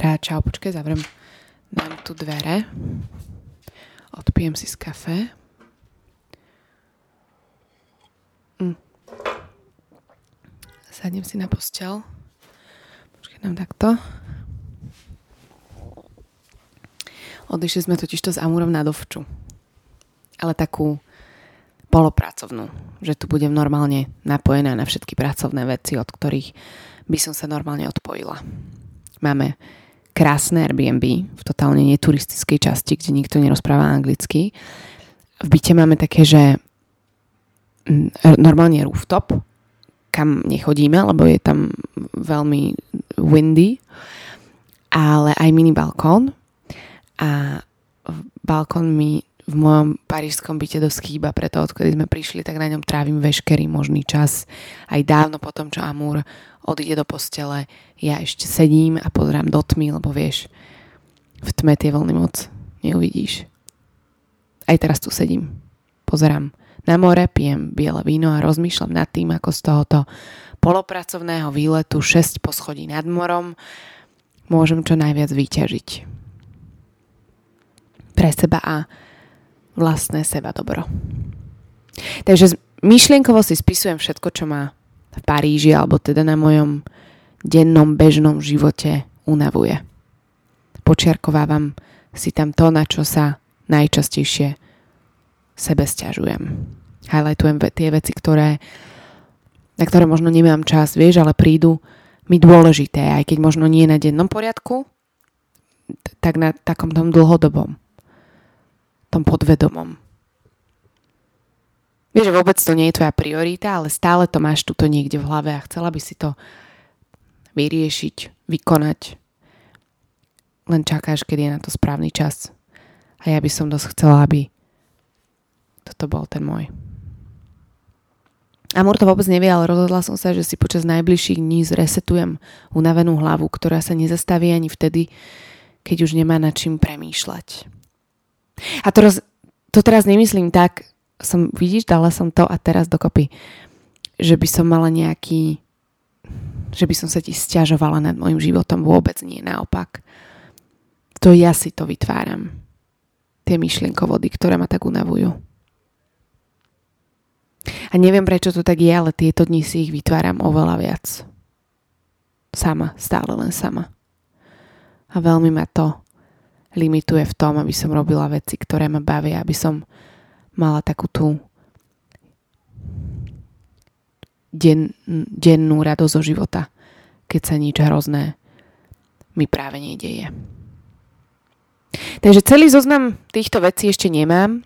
Petra, čau, počkaj, zavriem dám tu dvere. Odpijem si z kafe. Mm. Sadnem si na postel. Počkaj, dám takto. Odišli sme totižto s Amurom na dovču. Ale takú polopracovnú, že tu budem normálne napojená na všetky pracovné veci, od ktorých by som sa normálne odpojila. Máme krásne Airbnb v totálne neturistickej časti, kde nikto nerozpráva anglicky. V byte máme také, že mm, normálne rooftop, kam nechodíme, lebo je tam veľmi windy, ale aj mini balkón. A balkón mi v mojom parížskom byte dosť chýba, preto odkedy sme prišli, tak na ňom trávim veškerý možný čas. Aj dávno potom, čo Amúr odíde do postele, ja ešte sedím a pozerám do tmy, lebo vieš, v tme tie vlny moc neuvidíš. Aj teraz tu sedím. Pozerám na more, pijem biele víno a rozmýšľam nad tým, ako z tohoto polopracovného výletu 6 poschodí nad morom môžem čo najviac vyťažiť. Pre seba a vlastné seba dobro. Takže myšlienkovo si spisujem všetko, čo ma v Paríži alebo teda na mojom dennom bežnom živote unavuje. Počiarkovávam si tam to, na čo sa najčastejšie sebe stiažujem. Highlightujem tie veci, ktoré, na ktoré možno nemám čas, vieš, ale prídu mi dôležité, aj keď možno nie na dennom poriadku, tak na takom tom dlhodobom tom podvedomom. Vieš, že vôbec to nie je tvoja priorita, ale stále to máš tuto niekde v hlave a chcela by si to vyriešiť, vykonať. Len čakáš, kedy je na to správny čas. A ja by som dosť chcela, aby toto bol ten môj. Amor to vôbec nevie, ale rozhodla som sa, že si počas najbližších dní zresetujem unavenú hlavu, ktorá sa nezastaví ani vtedy, keď už nemá nad čím premýšľať. A to, roz, to teraz nemyslím tak, som, vidíš, dala som to a teraz dokopy, že by som mala nejaký, že by som sa ti stiažovala nad môjim životom, vôbec nie, naopak. To ja si to vytváram. Tie myšlienkovody, ktoré ma tak unavujú. A neviem, prečo to tak je, ale tieto dni si ich vytváram oveľa viac. Sama, stále len sama. A veľmi ma to limituje v tom, aby som robila veci, ktoré ma bavia, aby som mala takú tú den, dennú radosť zo života, keď sa nič hrozné mi práve nedeje. Takže celý zoznam týchto vecí ešte nemám.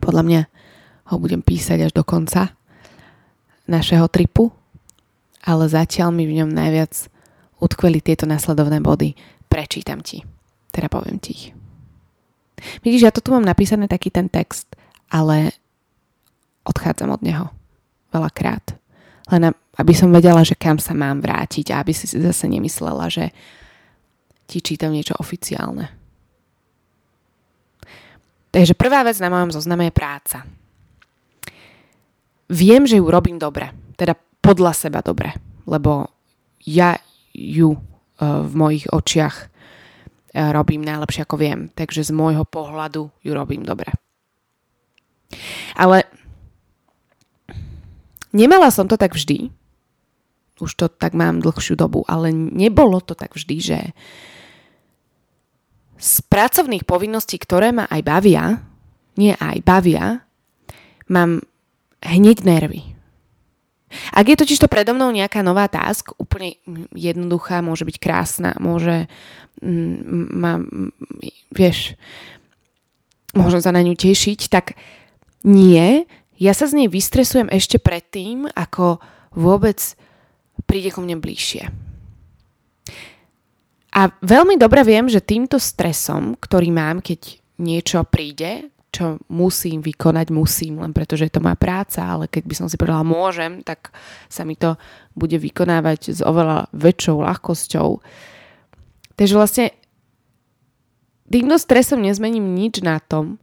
Podľa mňa ho budem písať až do konca našeho tripu, ale zatiaľ mi v ňom najviac utkveli tieto nasledovné body. Prečítam ti. Teda poviem ti ich. Vidíš, ja to tu mám napísané taký ten text, ale odchádzam od neho. Veľakrát. Len aby som vedela, že kam sa mám vrátiť a aby si zase nemyslela, že ti čítam niečo oficiálne. Takže prvá vec na mojom zozname je práca. Viem, že ju robím dobre. Teda podľa seba dobre. Lebo ja ju uh, v mojich očiach robím najlepšie ako viem. Takže z môjho pohľadu ju robím dobre. Ale nemala som to tak vždy. Už to tak mám dlhšiu dobu, ale nebolo to tak vždy, že z pracovných povinností, ktoré ma aj bavia, nie aj bavia, mám hneď nervy. Ak je totiž to predo mnou nejaká nová task, úplne jednoduchá, môže byť krásna, môže ma, vieš, môžem sa na ňu tešiť, tak nie, ja sa z nej vystresujem ešte predtým, ako vôbec príde ku mne bližšie. A veľmi dobre viem, že týmto stresom, ktorý mám, keď niečo príde, čo musím vykonať, musím, len preto, že je to moja práca, ale keď by som si povedala môžem, tak sa mi to bude vykonávať s oveľa väčšou ľahkosťou. Takže vlastne týmto stresom nezmením nič na tom,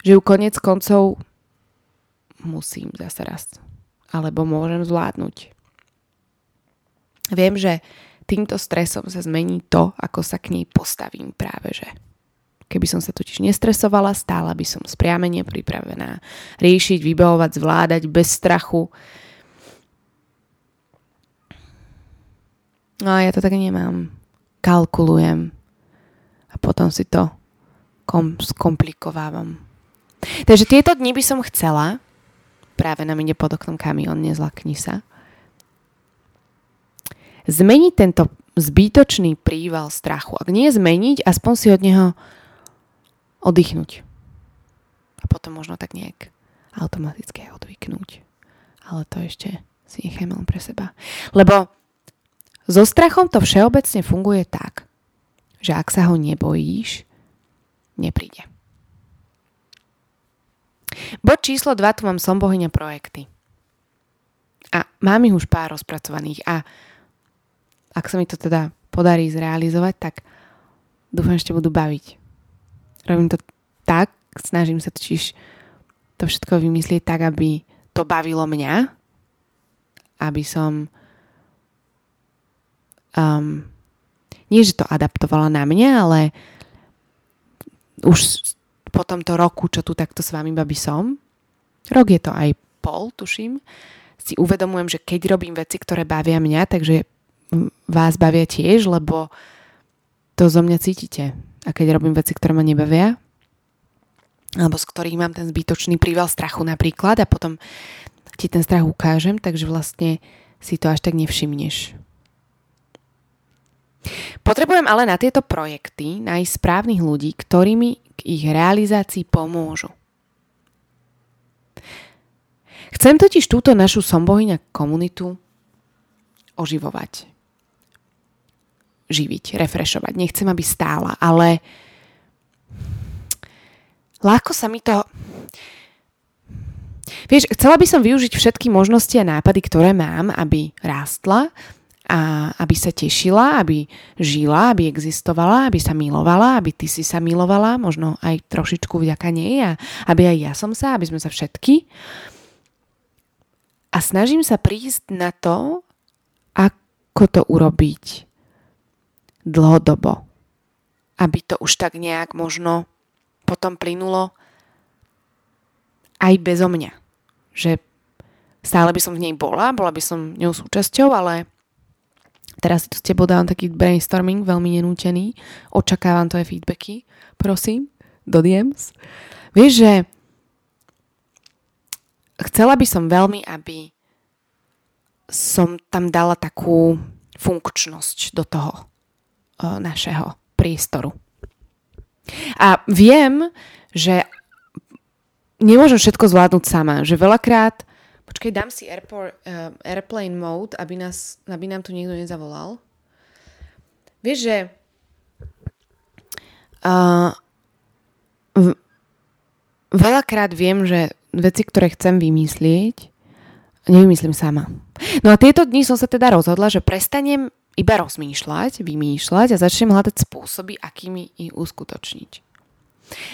že ju konec koncov musím zase raz. Alebo môžem zvládnuť. Viem, že týmto stresom sa zmení to, ako sa k nej postavím práve že. Keby som sa totiž nestresovala, stála by som spriamene pripravená riešiť, vybavovať, zvládať bez strachu. No a ja to tak nemám. Kalkulujem. A potom si to kom- skomplikovávam. Takže tieto dni by som chcela, práve nám ide pod oknom kamión, nezlakni sa, zmeniť tento zbytočný príval strachu. Ak nie zmeniť, aspoň si od neho oddychnúť. A potom možno tak nejak automaticky odvyknúť. Ale to ešte si nechajme len pre seba. Lebo so strachom to všeobecne funguje tak, že ak sa ho nebojíš, nepríde. Bod číslo 2, tu mám som bohyňa projekty. A mám ich už pár rozpracovaných a ak sa mi to teda podarí zrealizovať, tak dúfam, že budú baviť. Robím to tak, snažím sa totiž to všetko vymyslieť tak, aby to bavilo mňa, aby som um, nie, že to adaptovala na mňa, ale už po tomto roku, čo tu takto s vami babi som, rok je to aj pol, tuším, si uvedomujem, že keď robím veci, ktoré bavia mňa, takže vás bavia tiež, lebo to zo mňa cítite. A keď robím veci, ktoré ma nebavia, alebo z ktorých mám ten zbytočný príval strachu napríklad a potom ti ten strach ukážem, takže vlastne si to až tak nevšimneš. Potrebujem ale na tieto projekty nájsť správnych ľudí, ktorými k ich realizácii pomôžu. Chcem totiž túto našu sombohyňa komunitu oživovať živiť, refrešovať. Nechcem, aby stála, ale ľahko sa mi to... Vieš, chcela by som využiť všetky možnosti a nápady, ktoré mám, aby rástla a aby sa tešila, aby žila, aby existovala, aby sa milovala, aby ty si sa milovala, možno aj trošičku vďaka nej a aby aj ja som sa, aby sme sa všetky. A snažím sa prísť na to, ako to urobiť dlhodobo. Aby to už tak nejak možno potom plynulo aj bezo mňa. Že stále by som v nej bola, bola by som ňou súčasťou, ale teraz si tu s tebou dávam taký brainstorming, veľmi nenútený. Očakávam tvoje feedbacky, prosím, do DMs. Vieš, že chcela by som veľmi, aby som tam dala takú funkčnosť do toho našeho priestoru. A viem, že nemôžem všetko zvládnuť sama, že veľakrát Počkej, dám si airport, uh, airplane mode, aby, nás, aby nám tu niekto nezavolal. Vieš, že uh, v, veľakrát viem, že veci, ktoré chcem vymyslieť, nevymyslím sama. No a tieto dni som sa teda rozhodla, že prestanem iba rozmýšľať, vymýšľať a začnem hľadať spôsoby, akými ich uskutočniť.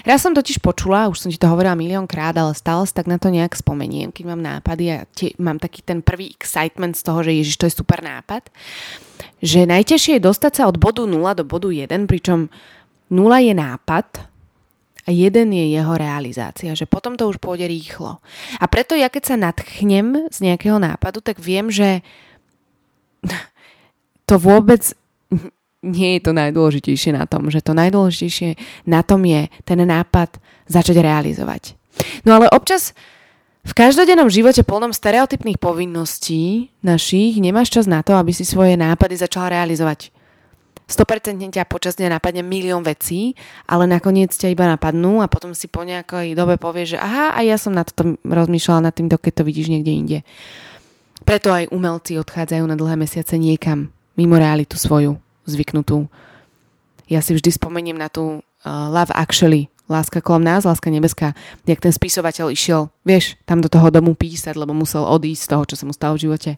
Raz som totiž počula, už som ti to hovorila miliónkrát, ale stále sa tak na to nejak spomeniem, keď mám nápady a tie, mám taký ten prvý excitement z toho, že ježiš, to je super nápad, že najťažšie je dostať sa od bodu 0 do bodu 1, pričom 0 je nápad a jeden je jeho realizácia, že potom to už pôjde rýchlo. A preto ja keď sa nadchnem z nejakého nápadu, tak viem, že to vôbec nie je to najdôležitejšie na tom, že to najdôležitejšie na tom je ten nápad začať realizovať. No ale občas v každodennom živote plnom stereotypných povinností našich nemáš čas na to, aby si svoje nápady začal realizovať. 100% ťa počas dňa napadne milión vecí, ale nakoniec ťa iba napadnú a potom si po nejakej dobe povieš, že aha, a ja som na to rozmýšľala nad týmto, keď to vidíš niekde inde. Preto aj umelci odchádzajú na dlhé mesiace niekam mimo realitu svoju zvyknutú. Ja si vždy spomeniem na tú uh, Love Actually, Láska kolom nás, Láska nebeská, jak ten spisovateľ išiel, vieš, tam do toho domu písať, lebo musel odísť z toho, čo sa mu stalo v živote.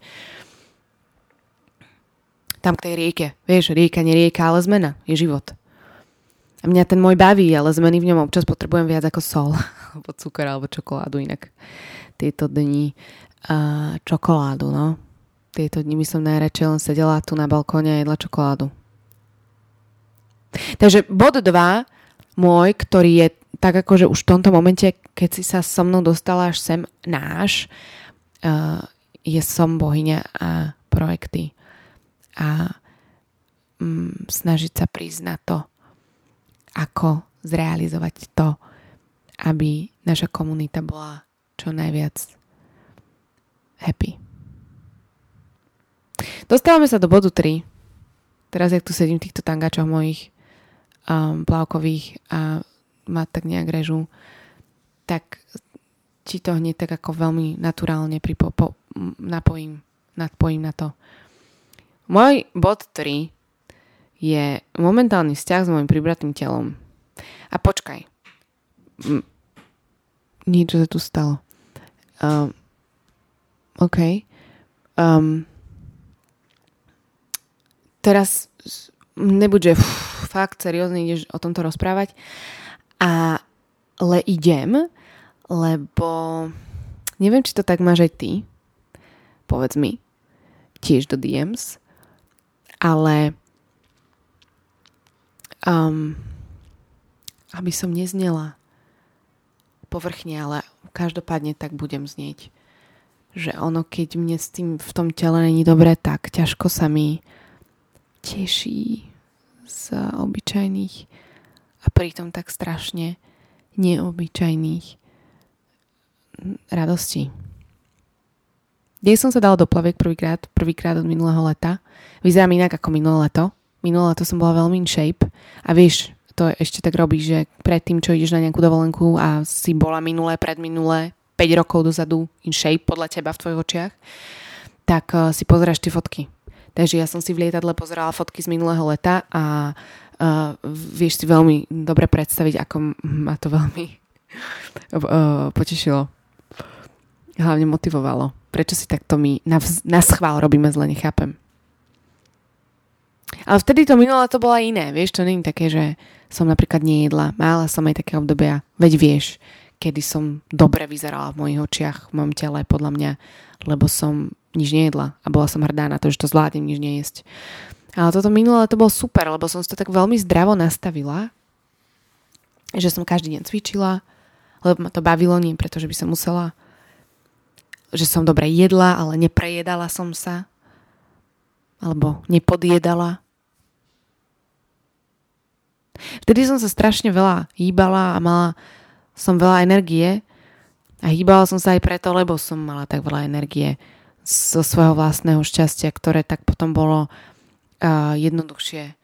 Tam k tej rieke, vieš, rieka, nie rieka, ale zmena, je život. A mňa ten môj baví, ale zmeny v ňom občas potrebujem viac ako sol, alebo cukor, alebo čokoládu inak. Tieto dni uh, čokoládu, no Tieto dni by som najradšej len sedela tu na balkóne a jedla čokoládu. Takže bod 2 môj, ktorý je tak akože už v tomto momente, keď si sa so mnou dostala až sem náš, uh, je som bohyňa a projekty. A um, snažiť sa prísť na to, ako zrealizovať to, aby naša komunita bola čo najviac happy. Dostávame sa do bodu 3. Teraz, jak tu sedím v týchto tangačoch mojich um, plavkových a ma tak nejak režu, tak ti to hneď tak ako veľmi naturálne pripo, po, napojím, nadpojím na to. Môj bod 3 je momentálny vzťah s môjim pribratým telom. A počkaj. Niečo sa tu stalo. Um, OK. Um, teraz nebude fakt seriózne ideš o tomto rozprávať, ale idem, lebo neviem, či to tak máš aj ty, povedz mi, tiež do DMs, ale um, aby som neznela povrchne, ale každopádne tak budem znieť. Že ono, keď mne s tým v tom tele není dobre, tak ťažko sa mi teší z obyčajných a pritom tak strašne neobyčajných radostí. Dnes som sa dala do plaviek prvýkrát, prvýkrát od minulého leta. Vyzerám inak ako minulé leto. Minulé leto som bola veľmi in shape a vieš, to ešte tak robíš, že predtým, čo ideš na nejakú dovolenku a si bola minulé, predminulé, 5 rokov dozadu in shape podľa teba v tvojich očiach, tak uh, si pozráš tie fotky. Takže ja som si v lietadle pozerala fotky z minulého leta a uh, vieš si veľmi dobre predstaviť, ako ma to veľmi uh, potešilo. Hlavne motivovalo. Prečo si takto my na, na schvál robíme zle, nechápem. Ale vtedy to minulé to bolo iné, vieš, to není také, že som napríklad nejedla. Mala som aj také obdobia, veď vieš, kedy som dobre vyzerala v mojich očiach, v mojom tele, podľa mňa, lebo som nič nejedla a bola som hrdá na to, že to zvládnem nič nejesť. Ale toto minulé to bolo super, lebo som si to tak veľmi zdravo nastavila, že som každý deň cvičila, lebo ma to bavilo, nie preto, že by som musela, že som dobre jedla, ale neprejedala som sa, alebo nepodjedala. Vtedy som sa strašne veľa hýbala a mala som veľa energie a hýbala som sa aj preto, lebo som mala tak veľa energie zo svojho vlastného šťastia, ktoré tak potom bolo uh, jednoduchšie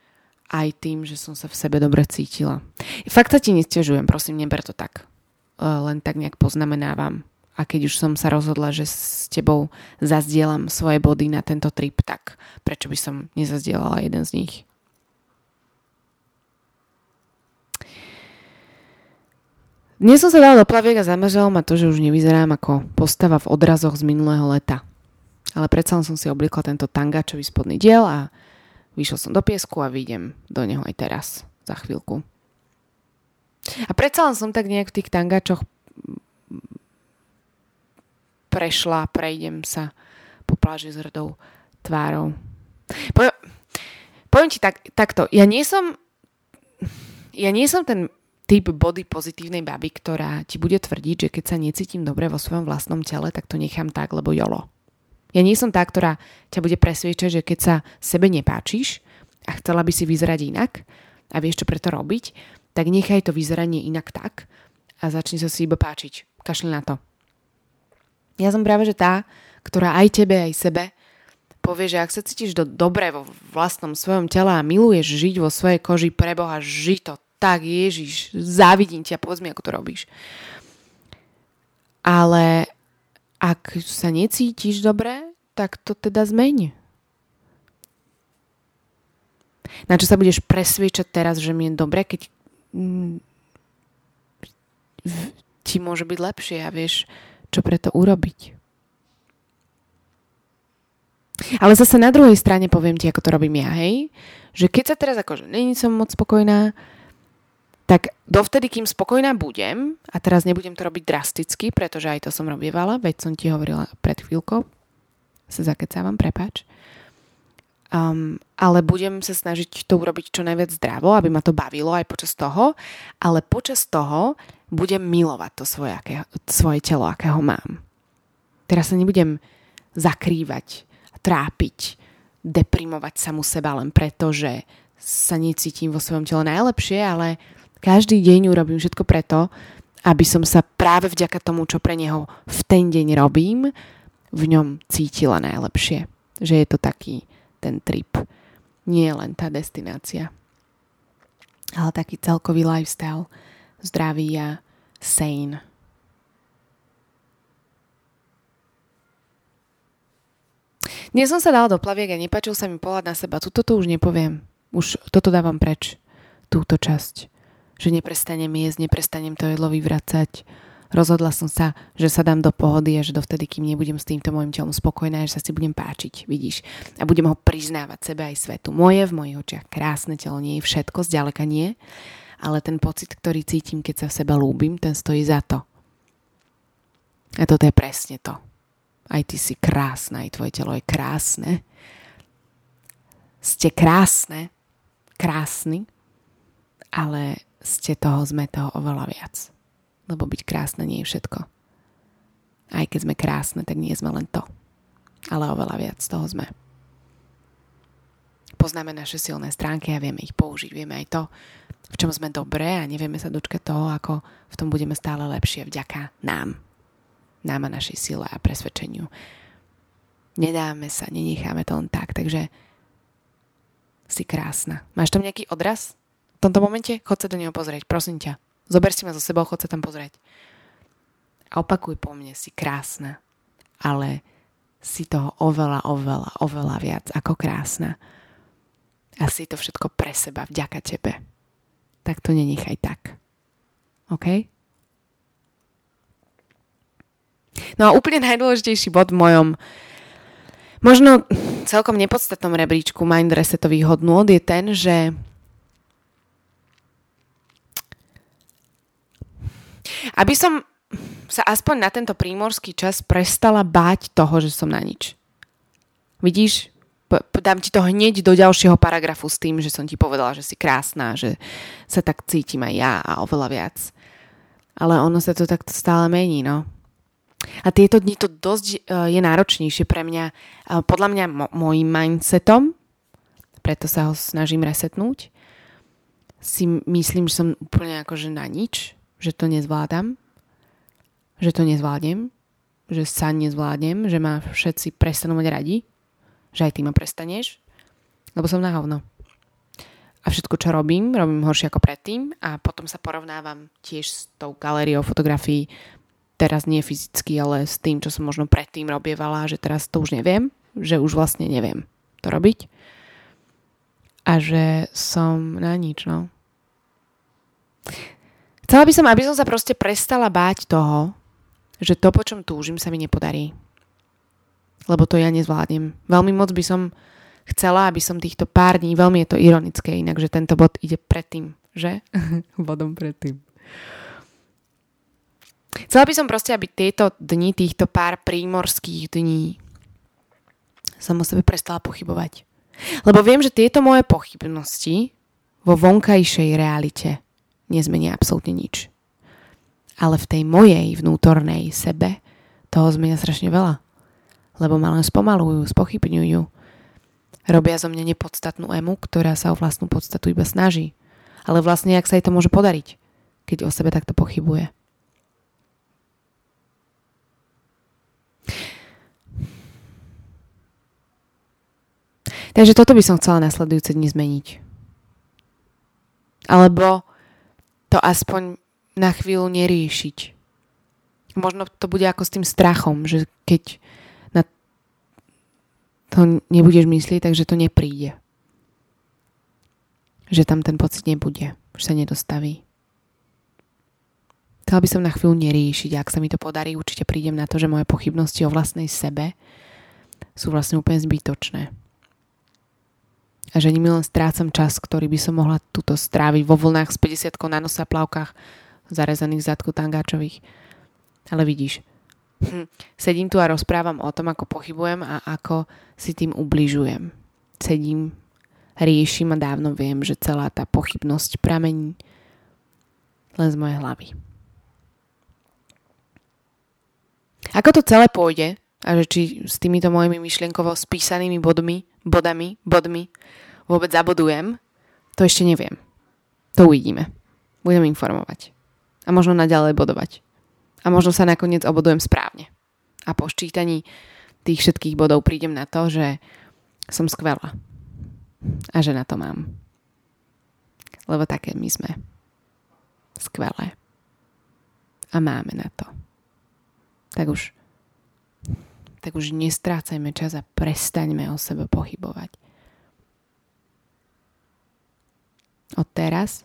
aj tým, že som sa v sebe dobre cítila. Fakt sa ti nestiažujem, prosím, neber to tak. Uh, len tak nejak poznamenávam. A keď už som sa rozhodla, že s tebou zazdielam svoje body na tento trip, tak prečo by som nezazdielala jeden z nich? Dnes som sa dala do plaviek a zamrzelo ma to, že už nevyzerám ako postava v odrazoch z minulého leta. Ale predsa som si obliekla tento tangačový spodný diel a vyšiel som do piesku a vyjdem do neho aj teraz, za chvíľku. A predsa len som tak nejak v tých tangačoch prešla, prejdem sa po pláži s hrdou tvárou. Po, poviem ti tak, takto, ja nie som ja nie som ten typ body pozitívnej baby, ktorá ti bude tvrdiť, že keď sa necítim dobre vo svojom vlastnom tele, tak to nechám tak, lebo jolo. Ja nie som tá, ktorá ťa bude presviečať, že keď sa sebe nepáčiš a chcela by si vyzerať inak a vieš, čo preto robiť, tak nechaj to vyzeranie inak tak a začni sa si iba páčiť. Kašli na to. Ja som práve, že tá, ktorá aj tebe, aj sebe povie, že ak sa cítiš do, dobre vo vlastnom svojom tele a miluješ žiť vo svojej koži pre Boha, ži to tak, Ježiš, závidím ťa, povedz mi, ako to robíš. Ale ak sa necítiš dobre, tak to teda zmeň. Na čo sa budeš presviečať teraz, že mi je dobre, keď mm, ti môže byť lepšie a vieš, čo preto urobiť. Ale zase na druhej strane poviem ti, ako to robím ja, hej? Že keď sa teraz akože není som moc spokojná, tak dovtedy, kým spokojná budem, a teraz nebudem to robiť drasticky, pretože aj to som robievala, veď som ti hovorila pred chvíľkou, sa zakecávam, prepáč. Um, ale budem sa snažiť to urobiť čo najviac zdravo, aby ma to bavilo aj počas toho, ale počas toho budem milovať to svoje, aké, svoje telo, akého mám. Teraz sa nebudem zakrývať, trápiť, deprimovať samu seba len preto, že sa necítim vo svojom tele najlepšie, ale každý deň urobím všetko preto, aby som sa práve vďaka tomu, čo pre neho v ten deň robím, v ňom cítila najlepšie. Že je to taký ten trip. Nie len tá destinácia. Ale taký celkový lifestyle. Zdravý a sane. Dnes som sa dala do plaviek a nepačil sa mi pohľad na seba. Tuto to už nepoviem. Už toto dávam preč. Túto časť. Že neprestanem jesť, neprestanem to jedlo vyvracať Rozhodla som sa, že sa dám do pohody a že dovtedy, kým nebudem s týmto môjim telom spokojná, že sa si budem páčiť, vidíš. A budem ho priznávať sebe aj svetu. Moje v mojich očiach krásne telo nie je všetko, zďaleka nie, ale ten pocit, ktorý cítim, keď sa v seba lúbim, ten stojí za to. A toto je presne to. Aj ty si krásna, aj tvoje telo je krásne. Ste krásne, krásny, ale ste toho, sme toho oveľa viac lebo byť krásne nie je všetko. Aj keď sme krásne, tak nie sme len to. Ale oveľa viac toho sme. Poznáme naše silné stránky a vieme ich použiť. Vieme aj to, v čom sme dobré a nevieme sa dočkať toho, ako v tom budeme stále lepšie vďaka nám. Nám a našej sile a presvedčeniu. Nedáme sa, nenecháme to len tak, takže si krásna. Máš tam nejaký odraz? V tomto momente? Chod sa do neho pozrieť, prosím ťa. Zober si ma zo sebou, chod sa tam pozrieť. A opakuj po mne, si krásna. Ale si toho oveľa, oveľa, oveľa viac ako krásna. A si to všetko pre seba, vďaka tebe. Tak to nenechaj tak. OK? No a úplne najdôležitejší bod v mojom možno celkom nepodstatnom rebríčku mind resetových hodnôt je ten, že Aby som sa aspoň na tento prímorský čas prestala báť toho, že som na nič. Vidíš? Dám ti to hneď do ďalšieho paragrafu s tým, že som ti povedala, že si krásna, že sa tak cítim aj ja a oveľa viac. Ale ono sa to takto stále mení, no. A tieto dni to dosť uh, je náročnejšie pre mňa. Uh, podľa mňa mo- môjim mindsetom, preto sa ho snažím resetnúť, si myslím, že som úplne akože na nič že to nezvládam, že to nezvládnem, že sa nezvládnem, že ma všetci prestanú mať radi, že aj ty ma prestaneš, lebo som na hovno. A všetko, čo robím, robím horšie ako predtým a potom sa porovnávam tiež s tou galériou fotografií, teraz nie fyzicky, ale s tým, čo som možno predtým robievala, že teraz to už neviem, že už vlastne neviem to robiť a že som na nič, no. Chcela by som, aby som sa proste prestala báť toho, že to, po čom túžim, sa mi nepodarí. Lebo to ja nezvládnem. Veľmi moc by som chcela, aby som týchto pár dní, veľmi je to ironické inak, že tento bod ide predtým, že? Bodom predtým. Chcela by som proste, aby tieto dni, týchto pár prímorských dní som o sebe prestala pochybovať. Lebo viem, že tieto moje pochybnosti vo vonkajšej realite nezmenia absolútne nič. Ale v tej mojej vnútornej sebe toho zmenia strašne veľa. Lebo ma len spomalujú, spochybňujú. Robia zo mňa nepodstatnú emu, ktorá sa o vlastnú podstatu iba snaží. Ale vlastne, jak sa jej to môže podariť, keď o sebe takto pochybuje. Takže toto by som chcela nasledujúce dni zmeniť. Alebo to aspoň na chvíľu neriešiť. Možno to bude ako s tým strachom, že keď na to nebudeš myslieť, takže to nepríde. Že tam ten pocit nebude, že sa nedostaví. Chcela by som na chvíľu neriešiť, ak sa mi to podarí, určite prídem na to, že moje pochybnosti o vlastnej sebe sú vlastne úplne zbytočné a že nimi len strácam čas, ktorý by som mohla túto stráviť vo vlnách s 50 na nose a plavkách zarezaných zadku tangáčových. Ale vidíš, hm, sedím tu a rozprávam o tom, ako pochybujem a ako si tým ubližujem. Sedím, riešim a dávno viem, že celá tá pochybnosť pramení len z mojej hlavy. Ako to celé pôjde a že či s týmito mojimi myšlienkovo spísanými bodmi, bodami, bodmi vôbec zabodujem, to ešte neviem. To uvidíme. Budem informovať. A možno naďalej bodovať. A možno sa nakoniec obodujem správne. A po ščítaní tých všetkých bodov prídem na to, že som skvelá. A že na to mám. Lebo také my sme. Skvelé. A máme na to. Tak už tak už nestrácajme čas a prestaňme o sebe pochybovať. Od teraz